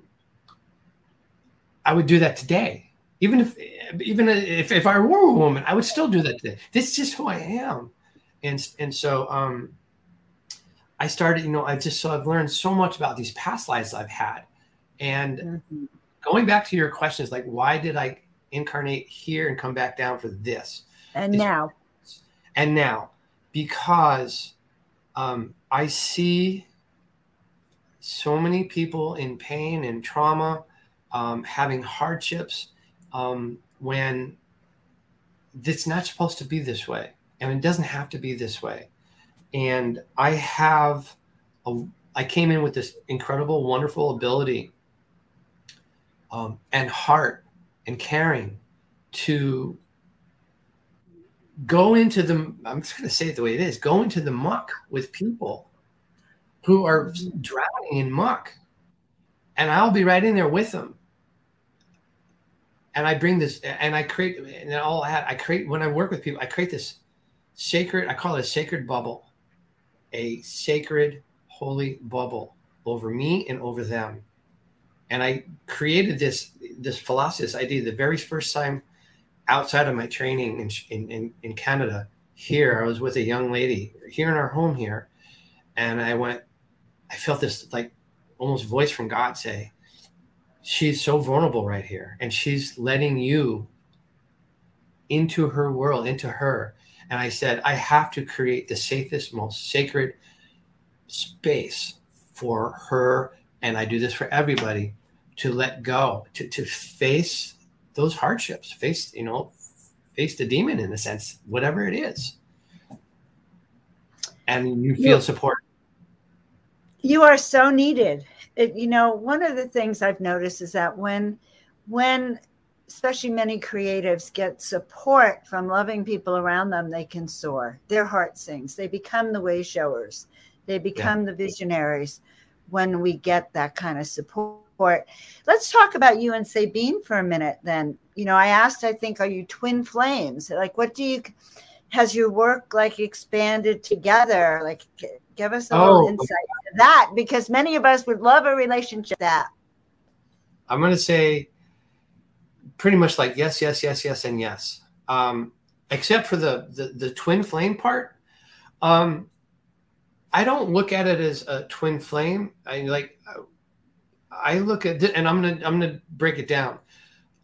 I would do that today. Even if even if, if I were a woman, I would still do that today. This is just who I am. And and so um I started, you know, I just so I've learned so much about these past lives I've had. And mm-hmm going back to your questions, like why did I incarnate here and come back down for this? And it's, now. And now, because um, I see so many people in pain and trauma, um, having hardships, um, when it's not supposed to be this way. and it doesn't have to be this way. And I have, a, I came in with this incredible, wonderful ability um, and heart and caring to go into the i'm just going to say it the way it is go into the muck with people who are drowning in muck and i'll be right in there with them and i bring this and i create and all that i create when i work with people i create this sacred i call it a sacred bubble a sacred holy bubble over me and over them and I created this this philosophy, this idea. The very first time outside of my training in, in in Canada, here I was with a young lady here in our home here, and I went. I felt this like almost voice from God say, "She's so vulnerable right here, and she's letting you into her world, into her." And I said, I have to create the safest, most sacred space for her and I do this for everybody to let go, to, to face those hardships, face, you know, face the demon in a sense, whatever it is. And you feel you, support. You are so needed. It, you know, one of the things I've noticed is that when, when, especially many creatives get support from loving people around them, they can soar. Their heart sings. They become the way showers. They become yeah. the visionaries when we get that kind of support support. Let's talk about you and Sabine for a minute then. You know, I asked, I think, are you twin flames? Like, what do you, has your work like expanded together? Like, give us a oh, little insight into that because many of us would love a relationship that. I'm going to say pretty much like yes, yes, yes, yes, and yes. Um, except for the, the, the twin flame part. Um, I don't look at it as a twin flame. I like I look at and I'm gonna I'm gonna break it down.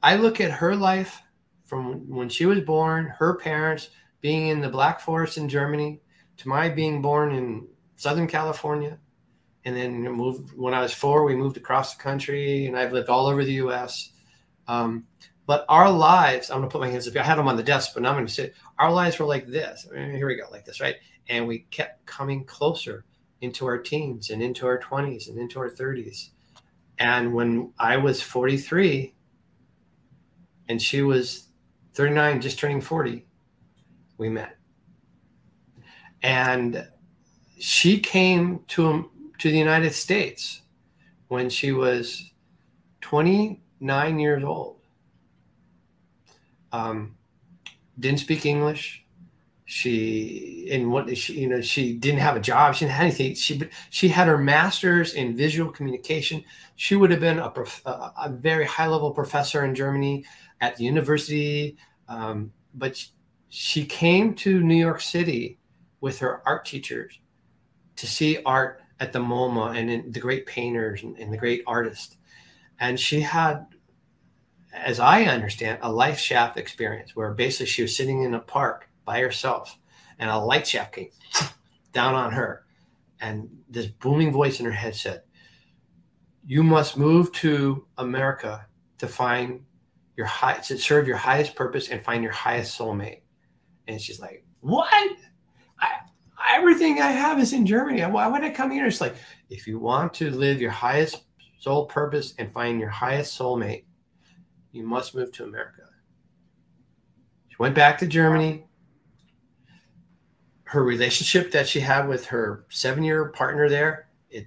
I look at her life from when she was born, her parents being in the Black Forest in Germany, to my being born in Southern California, and then moved when I was four. We moved across the country, and I've lived all over the U.S. Um, but our lives, I'm gonna put my hands up. I had them on the desk, but now I'm gonna say our lives were like this. I mean, here we go, like this, right? And we kept coming closer into our teens and into our 20s and into our 30s and when I was 43 and she was 39, just turning 40, we met. And she came to, to the United States when she was 29 years old. Um, didn't speak English, she in what she you know she didn't have a job. She didn't have anything. She but she had her master's in visual communication. She would have been a, prof, a, a very high level professor in germany at the university. Um, but she came to new york city with her art teachers to see art at the moma and the great painters and, and the great artists and she had as i understand a life shaft experience where basically she was sitting in a park by herself, and a light shaft came down on her, and this booming voice in her head said, "You must move to America to find your high to serve your highest purpose and find your highest soulmate." And she's like, What? Everything I have is in Germany. Why would I come here? It's like, if you want to live your highest soul purpose and find your highest soulmate, you must move to America. She went back to Germany. Her relationship that she had with her seven year partner there, it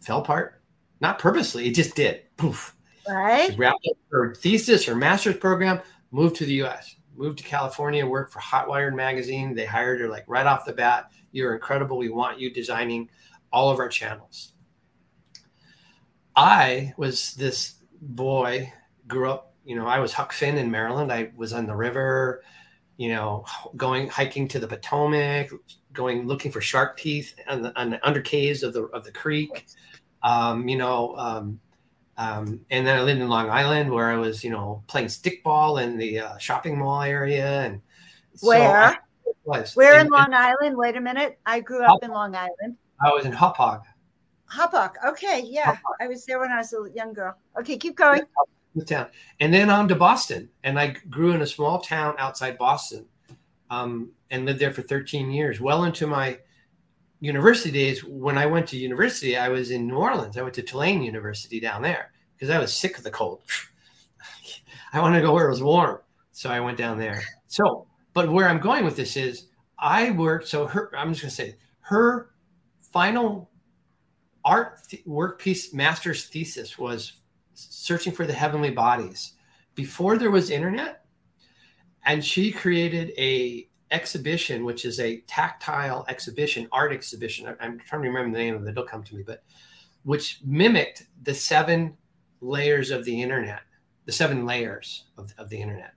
fell apart. Not purposely, it just did. Poof. Right. She wrapped up her thesis, her master's program, moved to the US, moved to California, worked for Hotwired magazine. They hired her like right off the bat. You're incredible. We want you designing all of our channels. I was this boy, grew up, you know, I was Huck Finn in Maryland. I was on the river, you know, going hiking to the Potomac, going looking for shark teeth on the, on the undercaves of the of the creek. Um, you know, um, um, and then I lived in Long Island where I was, you know, playing stickball in the uh, shopping mall area. And where? So was. Where and, in Long Island? Wait a minute. I grew up in Long Island. I was in Hauppauge. Hauppauge. Okay, yeah, Hauppauge. I was there when I was a young girl. Okay, keep going. The town, and then on to Boston, and I grew in a small town outside Boston, um, and lived there for 13 years. Well into my university days, when I went to university, I was in New Orleans. I went to Tulane University down there because I was sick of the cold. I wanted to go where it was warm, so I went down there. So, but where I'm going with this is, I worked. So her, I'm just gonna say her final art th- work piece master's thesis was searching for the heavenly bodies before there was internet and she created a exhibition which is a tactile exhibition art exhibition. I'm trying to remember the name of it. It'll come to me but which mimicked the seven layers of the internet the seven layers of, of the internet.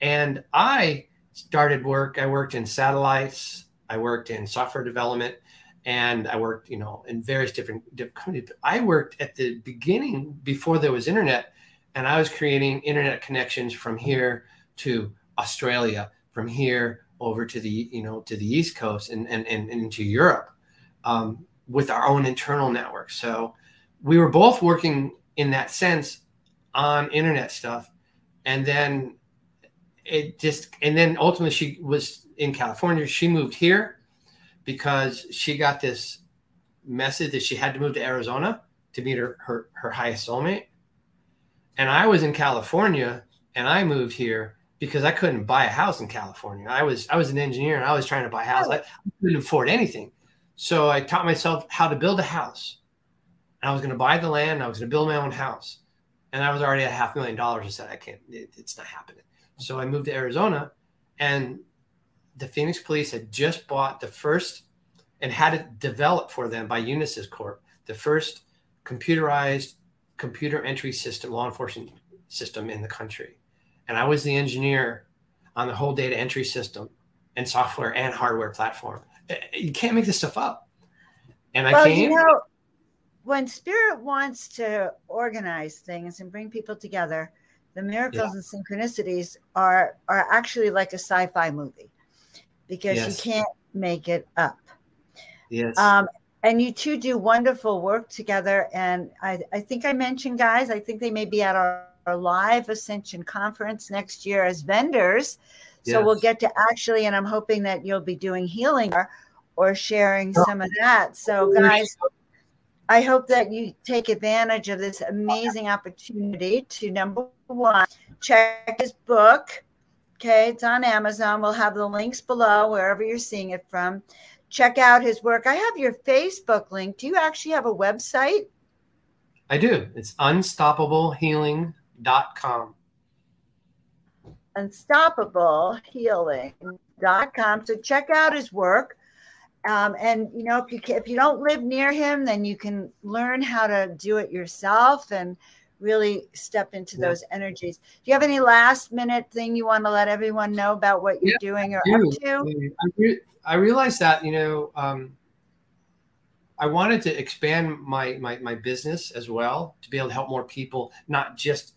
And i started work i worked in satellites i worked in software development and I worked, you know, in various different, different companies. I worked at the beginning before there was internet, and I was creating internet connections from here to Australia, from here over to the, you know, to the East Coast and and, and, into Europe um, with our own internal network. So we were both working in that sense on internet stuff, and then it just, and then ultimately she was in California. She moved here because she got this message that she had to move to Arizona to meet her, her, her highest soulmate. And I was in California and I moved here because I couldn't buy a house in California. I was I was an engineer and I was trying to buy a house. Oh. I couldn't afford anything. So I taught myself how to build a house. And I was going to buy the land. I was going to build my own house. And I was already at a half million dollars. I said, I can't, it, it's not happening. So I moved to Arizona and the Phoenix police had just bought the first and had it developed for them by Unisys Corp, the first computerized computer entry system, law enforcement system in the country. And I was the engineer on the whole data entry system and software and hardware platform. Eh, you can't make this stuff up. And I well, came. You know, when spirit wants to organize things and bring people together, the miracles yeah. and synchronicities are are actually like a sci-fi movie because yes. you can't make it up. Yes. Um, and you two do wonderful work together. And I, I think I mentioned, guys, I think they may be at our, our live Ascension conference next year as vendors. So yes. we'll get to actually, and I'm hoping that you'll be doing healing or, or sharing some of that. So, oh, guys, I hope that you take advantage of this amazing opportunity to number one, check his book. Okay, it's on Amazon. We'll have the links below wherever you're seeing it from check out his work. I have your Facebook link. Do you actually have a website? I do. It's unstoppablehealing.com. Unstoppablehealing.com. So check out his work. Um, and you know, if you if you don't live near him, then you can learn how to do it yourself and really step into yeah. those energies. Do you have any last minute thing you want to let everyone know about what you're yeah, doing or up to? I, I realized that you know um, I wanted to expand my, my my business as well to be able to help more people, not just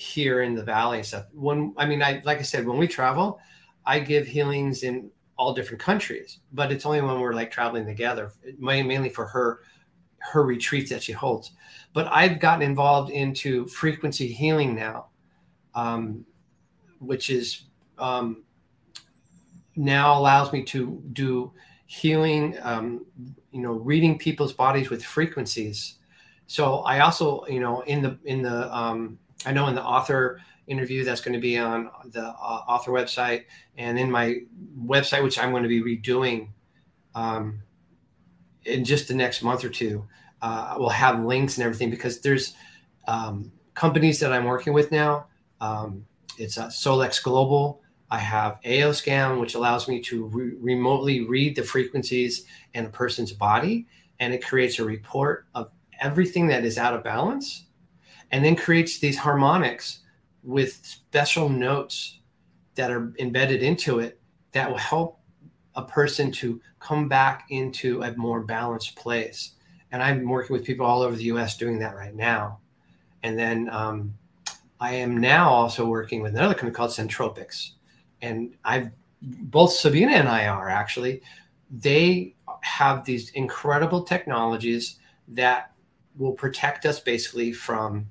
here in the valley and stuff. When I mean, I like I said, when we travel, I give healings in all different countries, but it's only when we're like traveling together, mainly for her her retreats that she holds. But I've gotten involved into frequency healing now, um, which is um, now allows me to do healing, um, you know, reading people's bodies with frequencies. So I also, you know, in the in the um, I know in the author interview that's going to be on the uh, author website and in my website, which I'm going to be redoing um, in just the next month or two. Uh, we'll have links and everything because there's um, companies that I'm working with now. Um, it's uh, Solex Global. I have AOScan, which allows me to re- remotely read the frequencies in a person's body, and it creates a report of everything that is out of balance, and then creates these harmonics with special notes that are embedded into it that will help a person to come back into a more balanced place. And I'm working with people all over the US doing that right now. And then um, I am now also working with another company called Centropix. And I've both Sabina and I are actually, they have these incredible technologies that will protect us basically from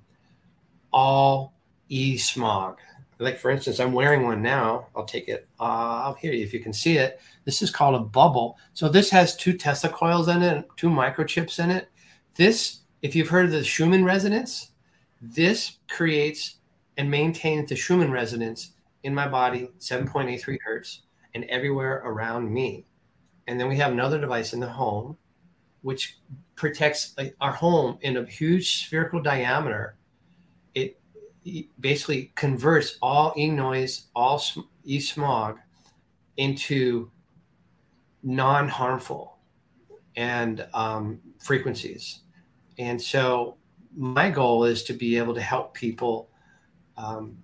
all e smog. Like for instance, I'm wearing one now. I'll take it. Uh, you if you can see it. This is called a bubble. So this has two Tesla coils in it, two microchips in it. This, if you've heard of the Schumann resonance, this creates and maintains the Schumann resonance in my body, 7.83 hertz, and everywhere around me. And then we have another device in the home, which protects our home in a huge spherical diameter. It basically converts all e noise, all e smog into non harmful and um, frequencies. And so my goal is to be able to help people um,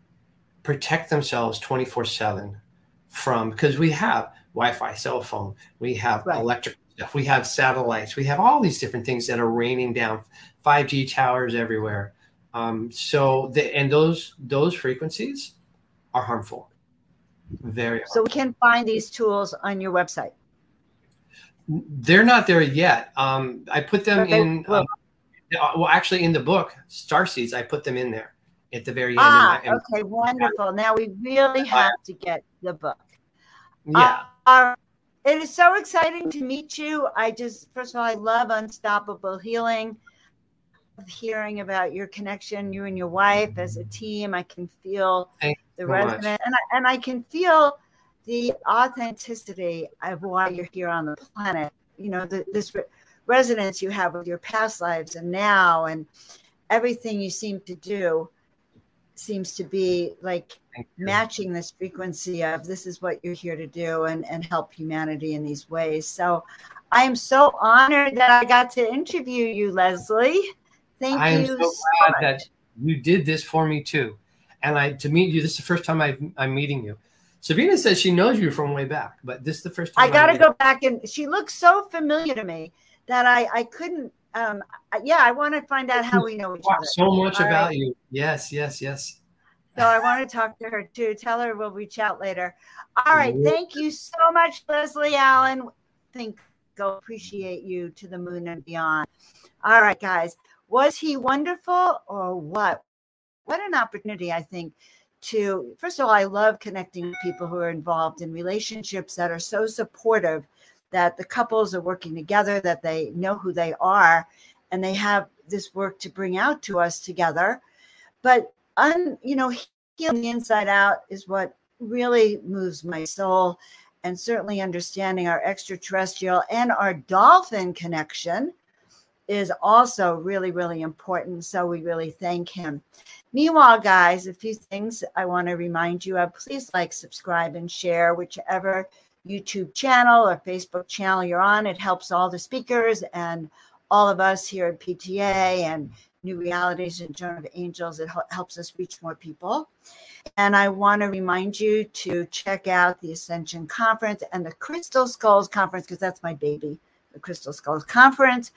protect themselves 24 7 from because we have Wi-Fi, cell phone, we have right. electric stuff, we have satellites, we have all these different things that are raining down, 5G towers everywhere. Um, so the and those those frequencies are harmful. Very harmful. So we can find these tools on your website. They're not there yet. Um, I put them okay. in. Well, um, well, actually, in the book Star Seeds, I put them in there at the very end. Ah, my, okay, wonderful. Now we really have to get the book. Yeah. Uh, uh, it is so exciting to meet you. I just, first of all, I love Unstoppable Healing. Hearing about your connection, you and your wife as a team, I can feel the resonance, and I, and I can feel the authenticity of why you're here on the planet. You know, the, this re- resonance you have with your past lives and now, and everything you seem to do seems to be like matching this frequency of this is what you're here to do and, and help humanity in these ways. So I'm so honored that I got to interview you, Leslie. Thank I you. I am so, glad much. that you did this for me too. And I to meet you, this is the first time i am meeting you. Sabina says she knows you from way back, but this is the first time I got to go back and she looks so familiar to me that I I couldn't um, yeah, I want to find out how we know each other. So much All about right? you. Yes, yes, yes. So I want to talk to her too. Tell her we'll reach out later. All right. Thank you so much, Leslie Allen. Think go appreciate you to the moon and beyond. All right, guys. Was he wonderful or what? What an opportunity, I think, to first of all, I love connecting people who are involved in relationships that are so supportive that the couples are working together, that they know who they are, and they have this work to bring out to us together. But un, you know, healing the inside out is what really moves my soul. And certainly understanding our extraterrestrial and our dolphin connection is also really, really important. So we really thank him. Meanwhile, guys, a few things I want to remind you of. Please like, subscribe, and share whichever YouTube channel or Facebook channel you're on. It helps all the speakers and all of us here at PTA and New Realities and Journey of Angels. It helps us reach more people. And I want to remind you to check out the Ascension Conference and the Crystal Skulls Conference because that's my baby, the Crystal Skulls Conference.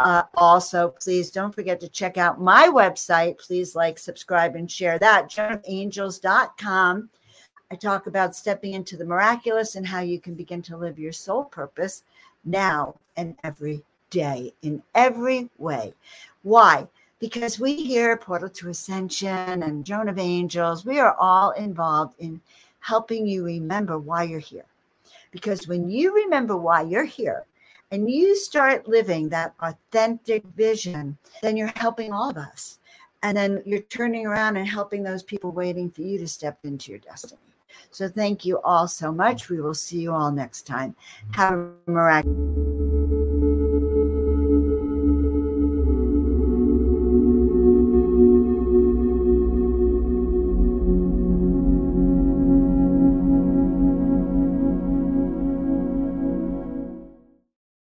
Uh, also, please don't forget to check out my website. Please like, subscribe, and share that, journeyofangels.com I talk about stepping into the miraculous and how you can begin to live your soul purpose now and every day in every way. Why? Because we here Portal to Ascension and Journey of Angels, we are all involved in helping you remember why you're here. Because when you remember why you're here and you start living that authentic vision, then you're helping all of us. And then you're turning around and helping those people waiting for you to step into your destiny. So thank you all so much. We will see you all next time. Have a miraculous